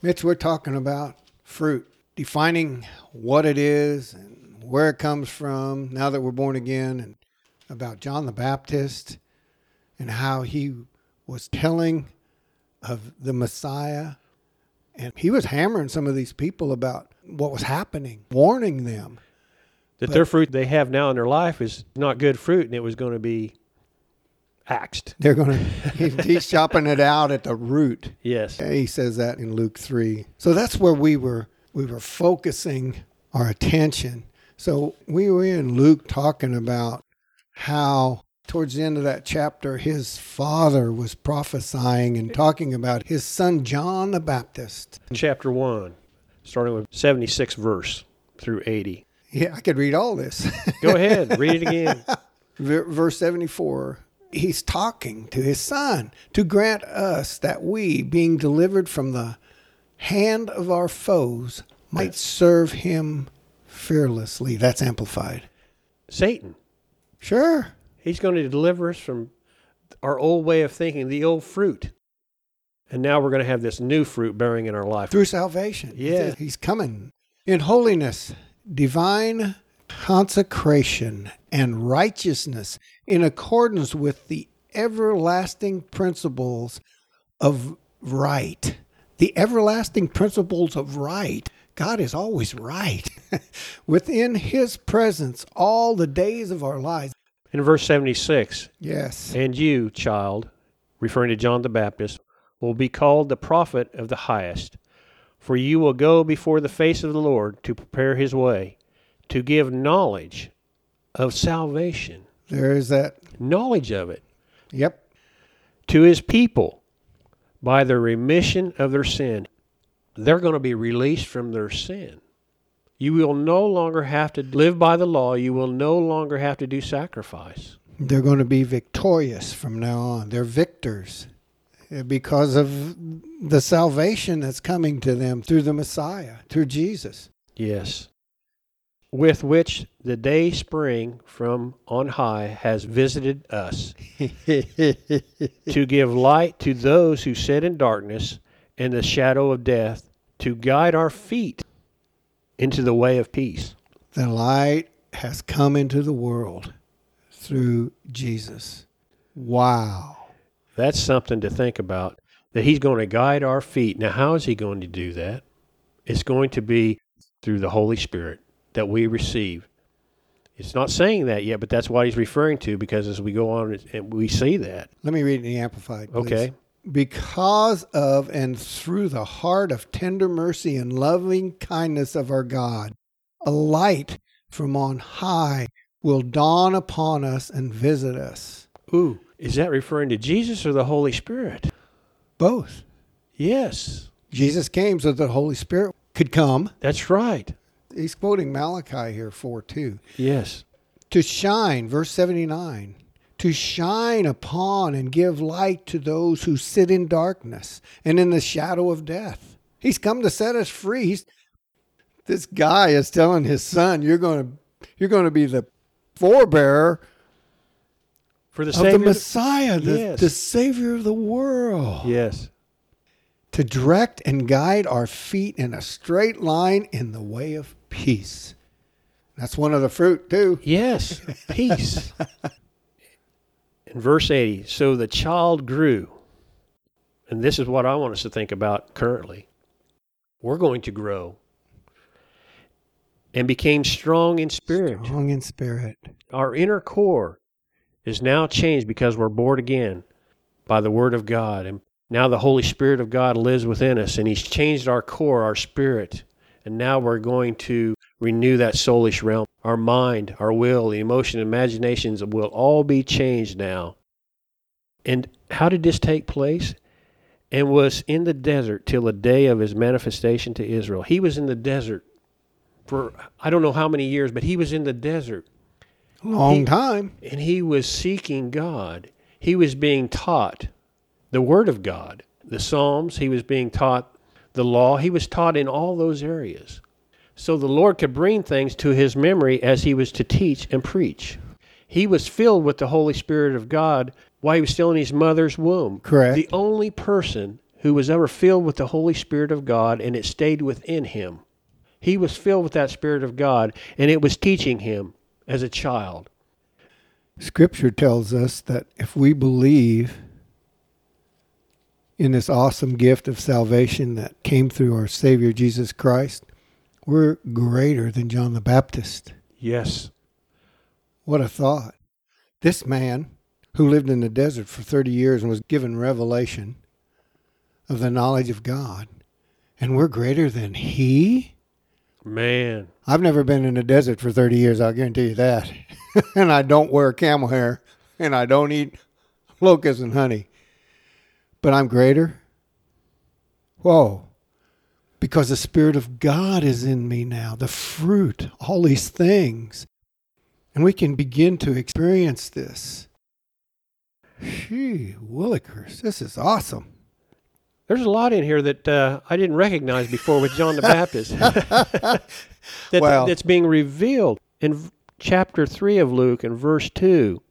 Mitch, we're talking about fruit, defining what it is and where it comes from now that we're born again, and about John the Baptist and how he was telling of the Messiah. And he was hammering some of these people about what was happening, warning them. That their fruit they have now in their life is not good fruit and it was going to be axed. They're going to, he's chopping it out at the root. Yes. He says that in Luke 3. So that's where we were we were focusing our attention. So we were in Luke talking about how towards the end of that chapter his father was prophesying and talking about his son John the Baptist. Chapter 1, starting with 76 verse through 80. Yeah, I could read all this. Go ahead, read it again. Verse 74 He's talking to his son to grant us that we, being delivered from the hand of our foes, might serve him fearlessly. That's amplified. Satan. Sure. He's going to deliver us from our old way of thinking, the old fruit. And now we're going to have this new fruit bearing in our life. Through salvation. Yeah. He's coming. In holiness, divine consecration, and righteousness in accordance with the everlasting principles of right. The everlasting principles of right. God is always right. Within his presence all the days of our lives. In verse 76, Yes. and you, child, referring to John the Baptist, will be called the prophet of the highest. For you will go before the face of the Lord to prepare his way, to give knowledge of salvation, There is that. knowledge of it, Yep. to his people by the remission of their sin. They're going to be released from their sin. You will no longer have to live by the law. You will no longer have to do sacrifice. They're going to be victorious from now on. They're victors uh, because of the salvation that's coming to them through the Messiah, through Jesus. Yes. With which the day spring from on high has visited us to give light to those who sit in darkness and the shadow of death, to guide our feet into the way of peace. The light has come into the world through Jesus. Wow. That's something to think about. That he's going to guide our feet. Now, how is he going to do that? It's going to be through the Holy Spirit that we receive. It's not saying that yet, but that's what he's referring to because as we go on and we see that. Let me read in the Amplified. please. Okay. Because of and through the heart of tender mercy and loving kindness of our God, a light from on high will dawn upon us and visit us. Ooh, is that referring to Jesus or the Holy Spirit? Both. Yes, Jesus came so the Holy Spirit could come. that's right. He's quoting Malachi here 4 2. Yes. To shine, verse 79, to shine upon and give light to those who sit in darkness and in the shadow of death. He's come to set us free. He's, this guy is telling his son, "You're going to, you're going to be the forebearer For the of Savior. the Messiah, the, Yes. the Savior of the world." yes. to direct and guide our feet in a straight line in the way of peace. That's one of the fruit, too. Yes. Peace. In verse 80, so the child grew. And this is what I want us to think about currently. We're going to grow and became strong in spirit. Strong in spirit. Our inner core is now changed because we're born again by the Word of God. And now the Holy Spirit of God lives within us, and He's changed our core, our spirit. And now we're going to renew that soulish realm. Our mind, our will, the emotion, imaginations will all be changed now. And how did this take place? And was in the desert till the day of his manifestation to Israel. He was in the desert for I don't know how many years, but he was in the desert Long He- time. and he was seeking God. He was being taught the Word of God, the Psalms. He was being taught the law. He was taught in all those areas. So the Lord could bring things to his memory as he was to teach and preach. He was filled with the Holy Spirit of God while he was still in his mother's womb. Correct. The only person who was ever filled with the Holy Spirit of God and it stayed within him. He was filled with that Spirit of God and it was teaching him as a child. Scripture tells us that if we believe in this awesome gift of salvation that came through our Savior Jesus Christ, we're greater than John the Baptist. Yes. What a thought. This man who lived in the desert for 30 years and was given revelation of the knowledge of God, and we're greater than he? Man. I've never been in the desert for 30 years, I'll guarantee you that. and I don't wear camel hair, and I don't eat locusts and honey. But I'm greater. Whoa. Because the Spirit of God is in me now, the fruit, all these things. And we can begin to experience this. Gee, Willikers, this is awesome. There's a lot in here that uh, I didn't recognize before with John the Baptist that, Well- that's being revealed in chapter 3 of Luke and verse 2.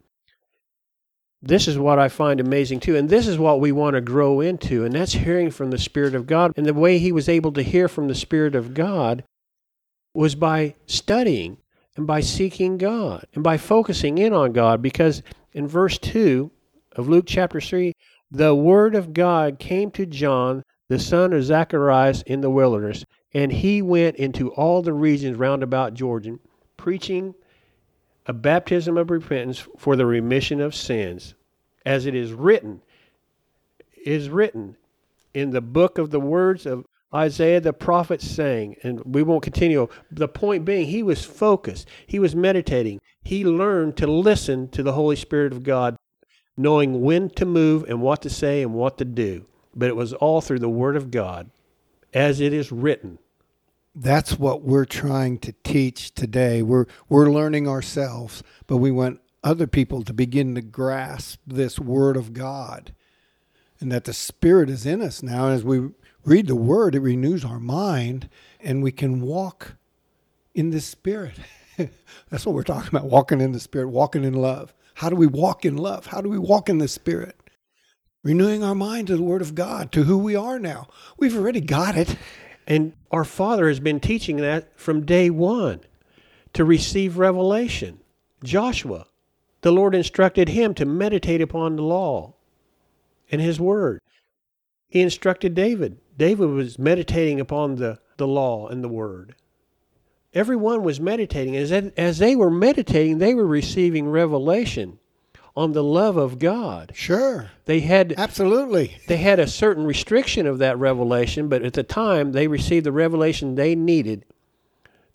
This is what I find amazing too. And this is what we want to grow into. And that's hearing from the Spirit of God. And the way he was able to hear from the Spirit of God was by studying and by seeking God and by focusing in on God. Because in verse 2 of Luke chapter 3, the word of God came to John, the son of Zacharias, in the wilderness, and he went into all the regions round about Jordan, preaching a baptism of repentance for the remission of sins, as it is written, is written in the book of the words of Isaiah the prophet saying, and we won't continue. The point being, he was focused, he was meditating, he learned to listen to the Holy Spirit of God, knowing when to move and what to say and what to do. But it was all through the Word of God, as it is written. That's what we're trying to teach today. We're we're learning ourselves, but we want other people to begin to grasp this word of God. And that the spirit is in us now as we read the word it renews our mind and we can walk in the spirit. That's what we're talking about, walking in the spirit, walking in love. How do we walk in love? How do we walk in the spirit? Renewing our mind to the word of God, to who we are now. We've already got it. And our Father has been teaching that from day one to receive revelation. Joshua, the Lord instructed him to meditate upon the law and his word. He instructed David. David was meditating upon the, the law and the word. Everyone was meditating. As, as they were meditating, they were receiving revelation on the love of God. Sure. They had Absolutely. they had a certain restriction of that revelation, but at the time they received the revelation they needed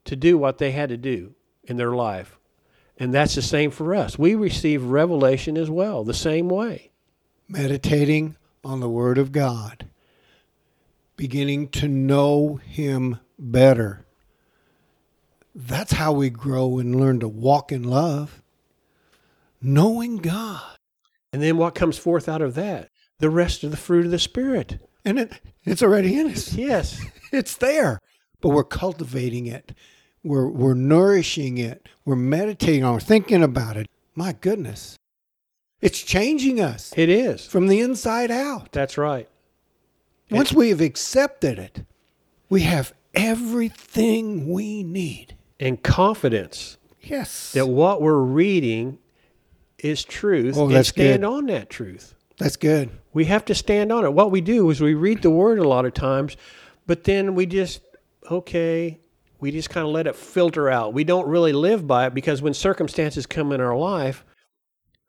to do what they had to do in their life. And that's the same for us. We receive revelation as well, the same way. Meditating on the Word of God, beginning to know Him better. That's how we grow and learn to walk in love. Knowing God. And then what comes forth out of that? The rest of the fruit of the Spirit. And it, it's already in us. Yes. It's there. But we're cultivating it. We're, we're nourishing it. We're meditating on it, thinking about it. My goodness. It's changing us It is. from the inside out. That's right. Once we have accepted it, we have everything we need. And confidence Yes. that what we're reading is truth Oh, and stand good. on that truth. That's good. We have to stand on it. What we do is we read the word a lot of times, but then we just, okay, we just kind of let it filter out. We don't really live by it because when circumstances come in our life,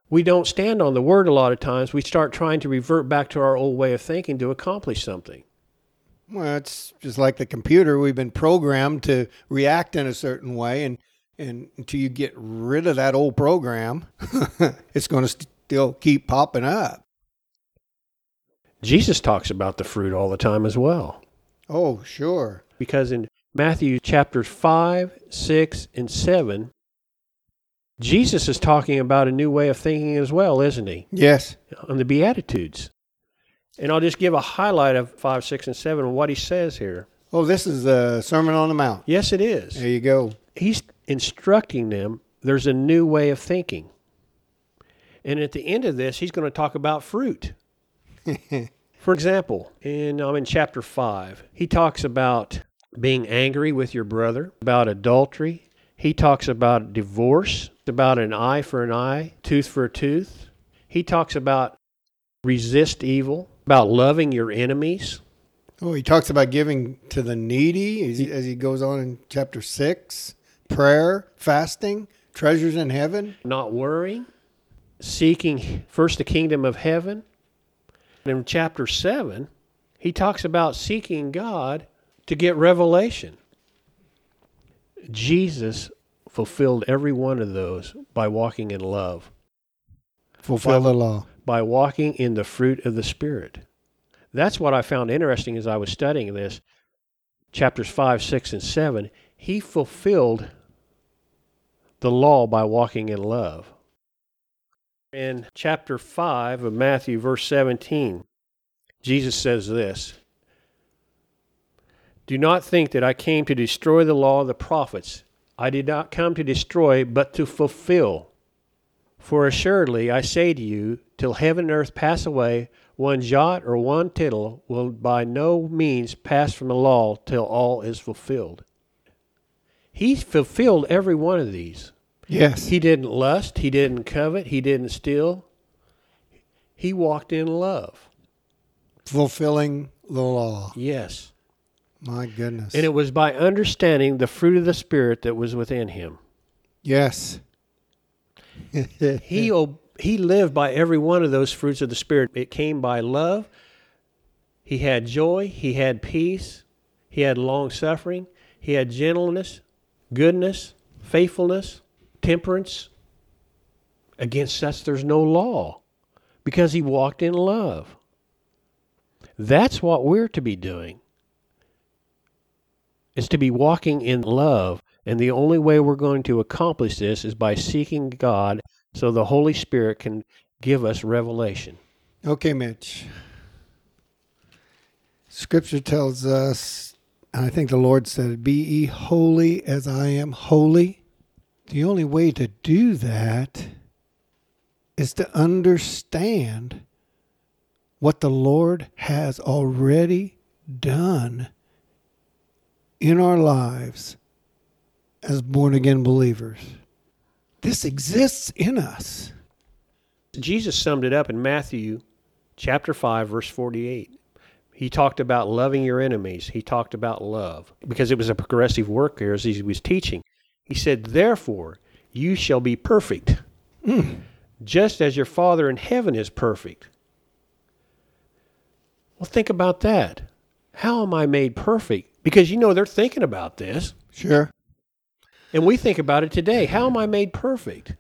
we don't stand on the word a lot of times. We start trying to revert back to our old way of thinking to accomplish something. Well, it's just like the computer. We've been programmed to react in a certain way, and, and until you get rid of that old program, it's going to still keep popping up. Jesus talks about the fruit all the time as well. Oh, sure. because in Matthew chapters 5, 6, and 7, Jesus is talking about a new way of thinking as well, isn't he? Yes. On the Beatitudes. And I'll just give a highlight of 5, 6, and 7 and what he says here. Oh, this is the Sermon on the Mount. Yes, it is. There you go. He's instructing them there's a new way of thinking. And at the end of this, he's going to talk about fruit. For example, in I'm in chapter 5, he talks about being angry with your brother, about adultery. He talks about divorce, about an eye for an eye, tooth for a tooth. He talks about resist evil, about loving your enemies. Oh, he talks about giving to the needy as he, as he goes on in chapter 6 prayer, fasting, treasures in heaven. not worrying, seeking first the kingdom of heaven. In chapter 7, he talks about seeking God to get revelation. Jesus fulfilled every one of those by walking in love, Fulfill the law. by walking in the fruit of the Spirit. That's what I found interesting as I was studying this. Chapters 5, 6, and 7, he fulfilled the law by walking in love. In chapter 5 of Matthew, verse 17, Jesus says this Do not think that I came to destroy the law of the prophets. I did not come to destroy, but to fulfill. For assuredly I say to you, till heaven and earth pass away, one jot or one tittle will by no means pass from the law till all is fulfilled. He fulfilled every one of these. Yes. He didn't lust, he didn't covet, he didn't steal. He walked in love. Fulfilling the law. Yes. My goodness. And it was by understanding the fruit of the Spirit that was within him. yes. He ob- he lived by every one of those fruits of the Spirit. It came by love. He had joy. He had peace. He had long suffering. He had gentleness, goodness, faithfulness, temperance. Against such there's no law because he walked in love. That's what we're to be doing. Is to be walking in love. And the only way we're going to accomplish this is by seeking God so the Holy Spirit can give us revelation. Okay, Mitch. Scripture tells us, and I think the Lord said, Be ye holy as I am holy. The only way to do that is to understand what the Lord has already done in our lives as born again believers. This exists in us. Jesus summed it up in Matthew chapter 5 verse 48. He talked about loving your enemies. He talked about love because it was a progressive work here as he was teaching. He said, "Therefore, you shall be perfect, mm. just as your Father in heaven is perfect." Well, think about that. How am I made perfect? Because you know they're thinking about this. Sure. And we think about it today. How am I made perfect?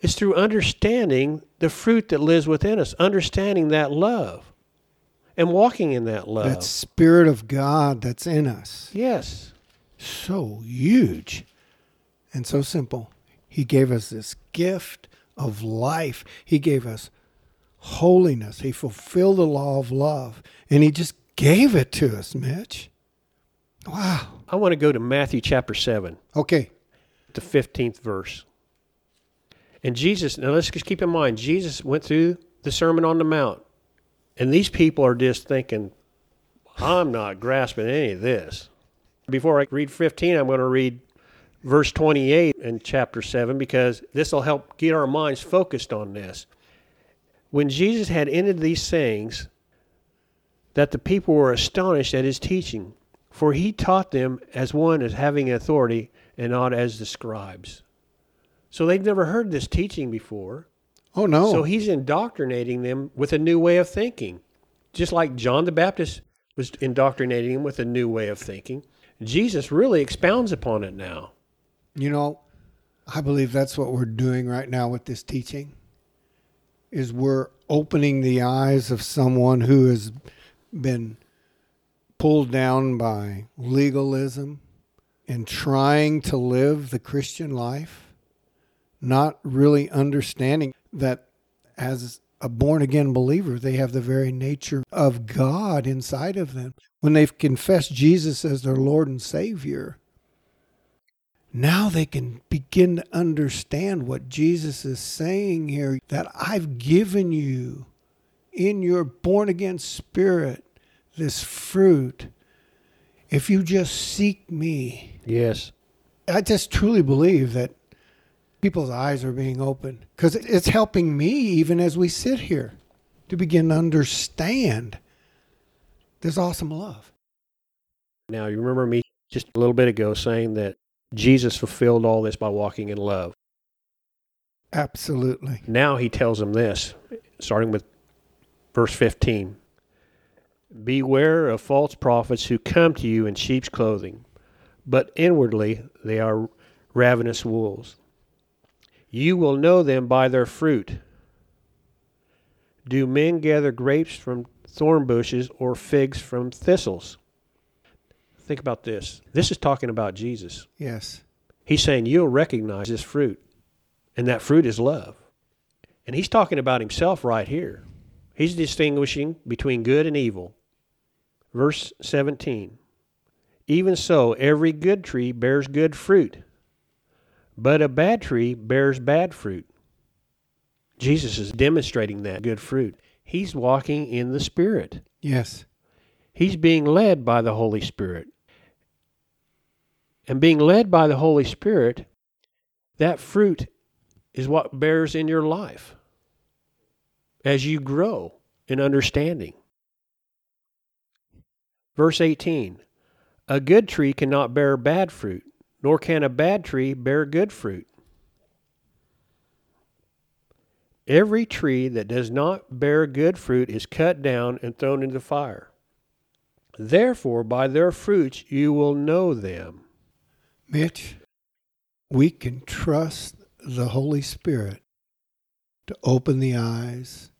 It's through understanding the fruit that lives within us, understanding that love and walking in that love. That Spirit of God that's in us. yes. so huge and so simple. He gave us this gift of life. He gave us holiness. He fulfilled the law of love. And he just gave it to us, Mitch. Wow. I want to go to Matthew chapter 7, Okay. the 15th verse. And Jesus, now let's just keep in mind, Jesus went through the Sermon on the Mount. And these people are just thinking, I'm not grasping any of this. Before I read 15, I'm going to read verse 28 in chapter 7 because this will help get our minds focused on this. When Jesus had ended these sayings, that the people were astonished at his teaching, for he taught them as one as having authority and not as the scribes. So they've never heard this teaching before. Oh, no. So he's indoctrinating them with a new way of thinking. Just like John the Baptist was indoctrinating them with a new way of thinking, Jesus really expounds upon it now. you know, I believe that's what we're doing right now with this teaching. Is we're opening the eyes of someone who has been pulled down by legalism and trying to live the Christian life, not really understanding that as a born again believer, they have the very nature of God inside of them. When they've confessed Jesus as their Lord and Savior, now they can begin to understand what Jesus is saying here that I've given you in your born again spirit this fruit if you just seek me. Yes. I just truly believe that people's eyes are being opened because it's helping me even as we sit here to begin to understand this awesome love. Now, you remember me just a little bit ago saying that Jesus fulfilled all this by walking in love. Absolutely. Now he tells them this, starting with verse 15 Beware of false prophets who come to you in sheep's clothing, but inwardly they are ravenous wolves. You will know them by their fruit. Do men gather grapes from thorn bushes or figs from thistles? Think about this. This is talking about Jesus. Yes. He's saying you'll recognize this fruit, and that fruit is love. And he's talking about himself right here. He's distinguishing between good and evil. Verse 17 Even so, every good tree bears good fruit, but a bad tree bears bad fruit. Jesus is demonstrating that good fruit. He's walking in the Spirit. Yes. He's being led by the Holy Spirit. And being led by the Holy Spirit, that fruit is what bears in your life as you grow in understanding. Verse 18 A good tree cannot bear bad fruit, nor can a bad tree bear good fruit. Every tree that does not bear good fruit is cut down and thrown into fire. Therefore, by their fruits you will know them. Mitch, we can trust the Holy Spirit to open the eyes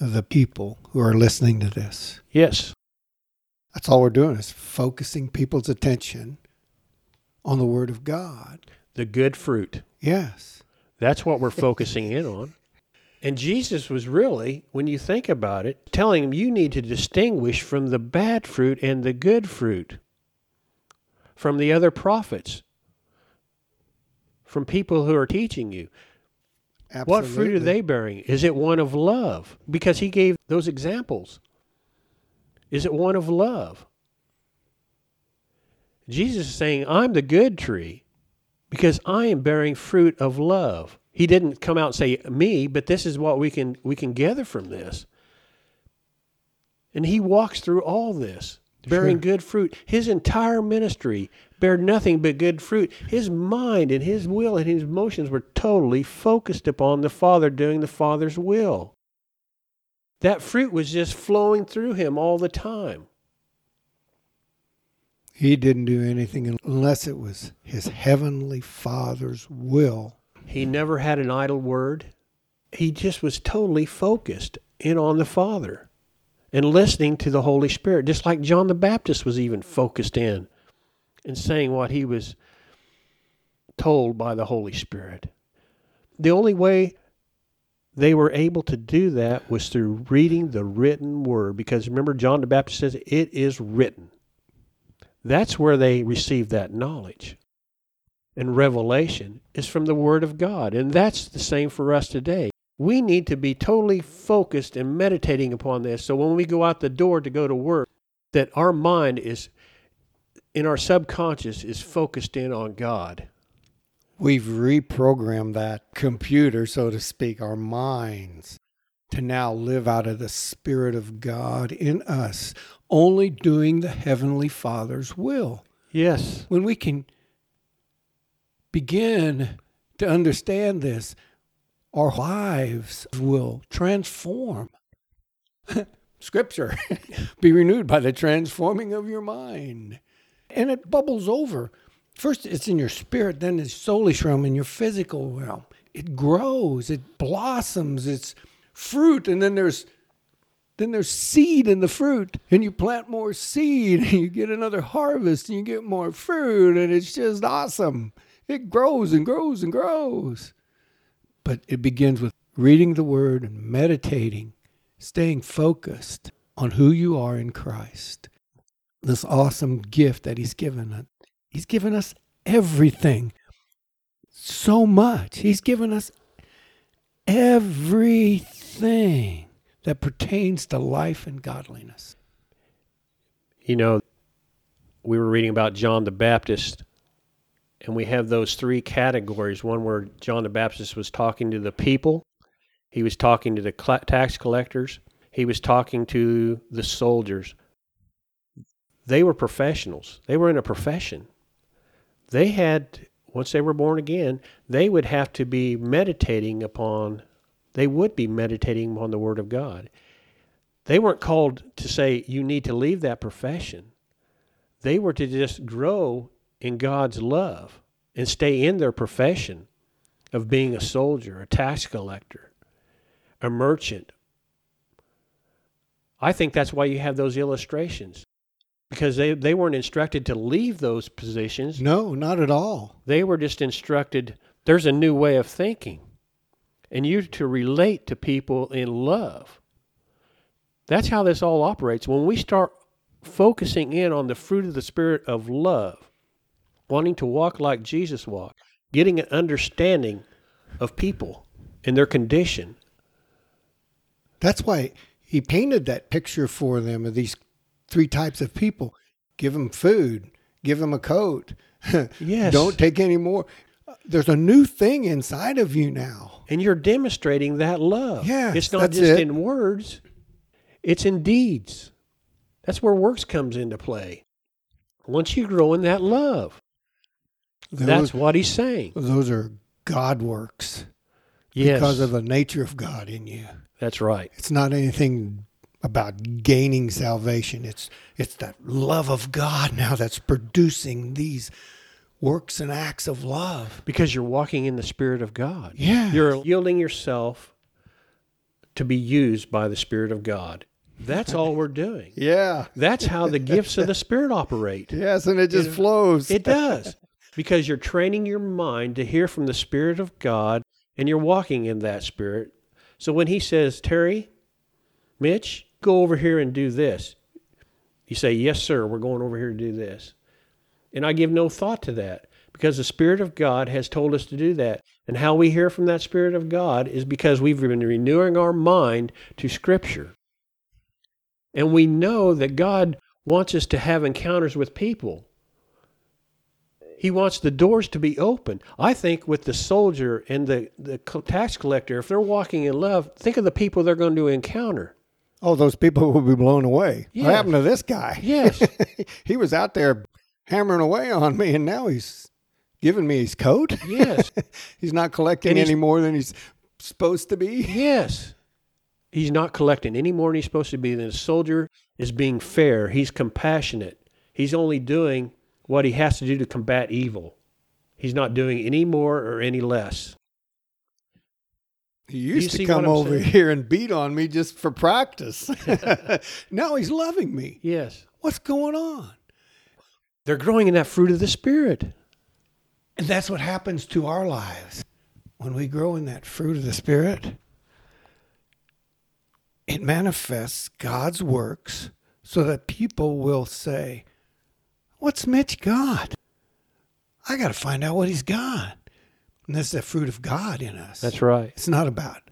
of the people who are listening to this. Yes. That's all we're doing is focusing people's attention on the Word of God. The good fruit. Yes. That's what we're focusing in on. And Jesus was really, when you think about it, telling him you need to distinguish from the bad fruit and the good fruit, from the other prophets, from people who are teaching you. Absolutely. What fruit are they bearing? Is it one of love? Because he gave those examples. Is it one of love? Jesus is saying, I'm the good tree because I am bearing fruit of love. He didn't come out and say me, but this is what we can we can gather from this. And he walks through all this, bearing Sure. good fruit. His entire ministry bare nothing but good fruit. His mind and his will and his emotions were totally focused upon the Father doing the Father's will. That fruit was just flowing through him all the time. He didn't do anything unless it was his heavenly Father's will. He never had an idle word. He just was totally focused in on the Father and listening to the Holy Spirit, just like John the Baptist was even focused in and saying what he was told by the Holy Spirit. The only way they were able to do that was through reading the written word, because remember, John the Baptist says, It is written. That's where they received that knowledge and revelation is from the Word of God. And that's the same for us today. We need to be totally focused and meditating upon this. So when we go out the door to go to work, that our mind is in our subconscious is focused in on God. We've reprogrammed that computer, so to speak, our minds, to now live out of the Spirit of God in us, only doing the Heavenly Father's will. Yes. When we can begin to understand this, our lives will transform. Scripture be renewed by the transforming of your mind. And it bubbles over. First, it's in your spirit, then it's soulish realm, in your physical realm. It grows, it blossoms, it's fruit, and then there's then there's seed in the fruit, and you plant more seed, and you get another harvest, and you get more fruit, and it's just awesome. It grows and grows and grows. But it begins with reading the word and meditating, staying focused on who you are in Christ. This awesome gift that He's given us. He's given us everything. So much. He's given us everything that pertains to life and godliness. You know, we were reading about John the Baptist, and we have those three categories one where John the Baptist was talking to the people, he was talking to the tax collectors, he was talking to the soldiers. They were professionals, they were in a profession. They had, once they were born again, they would have to be meditating upon, they would be meditating on the Word of God. They weren't called to say, you need to leave that profession. They were to just grow in God's love and stay in their profession of being a soldier, a tax collector, a merchant. I think that's why you have those illustrations because they, they weren't instructed to leave those positions. No, not at all. They were just instructed there's a new way of thinking and you to relate to people in love. That's how this all operates. When we start focusing in on the fruit of the Spirit of love, wanting to walk like Jesus walked, getting an understanding of people and their condition. That's why he painted that picture for them of these three types of people. Give them food, give them a coat. Yes. Don't take any more. There's a new thing inside of you now. And you're demonstrating that love. Yes, It's not just it. in words, it's in deeds. That's where works comes into play. Once you grow in that love, Those, that's what he's saying. those are God works Yes. because of the nature of God in you. that's right. It's not anything about gaining salvation. It's it's that love of God now that's producing these works and acts of love. Because you're walking in the Spirit of God. Yeah. You're yielding yourself to be used by the Spirit of God. That's all we're doing. Yeah. That's how the gifts of the Spirit operate. Yes, and it just It- flows. It does. Because you're training your mind to hear from the Spirit of God and you're walking in that Spirit. So when He says, Terry, Mitch, go over here and do this, you say, Yes, sir, we're going over here to do this. And I give no thought to that because the Spirit of God has told us to do that. And how we hear from that Spirit of God is because we've been renewing our mind to Scripture. And we know that God wants us to have encounters with people. He wants the doors to be open. I think with the soldier and the, the tax collector, if they're walking in love, think of the people they're going to encounter. oh, those people will be blown away. Yes. What happened to this guy? Yes. he was out there hammering away on me, and now he's giving me his coat. Yes. he's not collecting he's- any more than he's supposed to be. Yes. He's not collecting any more than he's supposed to be. The soldier is being fair. He's compassionate. He's only doing what he has to do to combat evil. He's not doing any more or any less. He used to come over saying? here and beat on me just for practice. now he's loving me. Yes. What's going on? They're growing in that fruit of the Spirit. And that's what happens to our lives when we grow in that fruit of the Spirit. It manifests God's works so that people will say, What's Mitch got? I got to find out what he's got. And that's the fruit of God in us. That's right. It's not about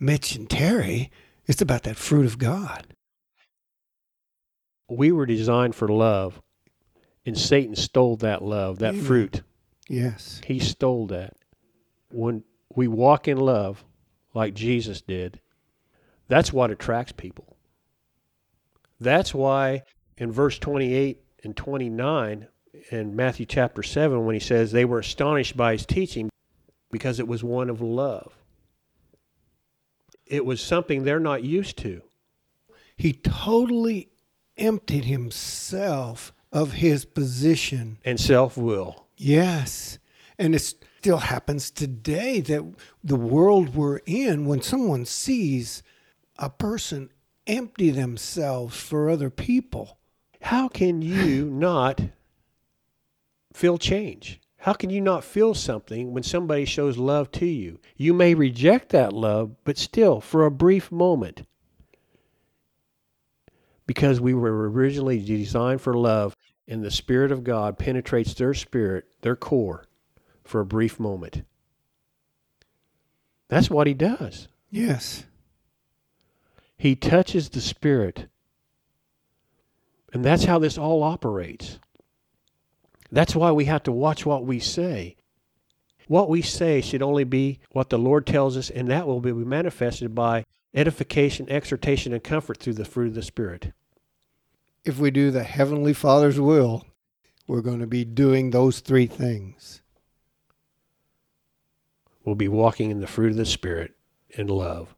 Mitch and Terry, it's about that fruit of God. We were designed for love, and Satan stole that love, that Amen. fruit. Yes. He stole that. When we walk in love like Jesus did, that's what attracts people. That's why in verse 28 and 29 in Matthew chapter 7, when he says they were astonished by his teaching because it was one of love, it was something they're not used to. He totally emptied himself of his position And self will. Yes. And it still happens today that the world we're in, when someone sees a person empty themselves for other people, How can you not feel change? How can you not feel something when somebody shows love to you? You may reject that love, but still, for a brief moment, because we were originally designed for love, and the Spirit of God penetrates their spirit, their core, for a brief moment. That's what He does. yes, He touches the Spirit. And that's how this all operates. That's why we have to watch what we say. What we say should only be what the Lord tells us, and that will be manifested by edification, exhortation, and comfort through the fruit of the Spirit. If we do the Heavenly Father's will, we're going to be doing those three things. We'll be walking in the fruit of the Spirit in love.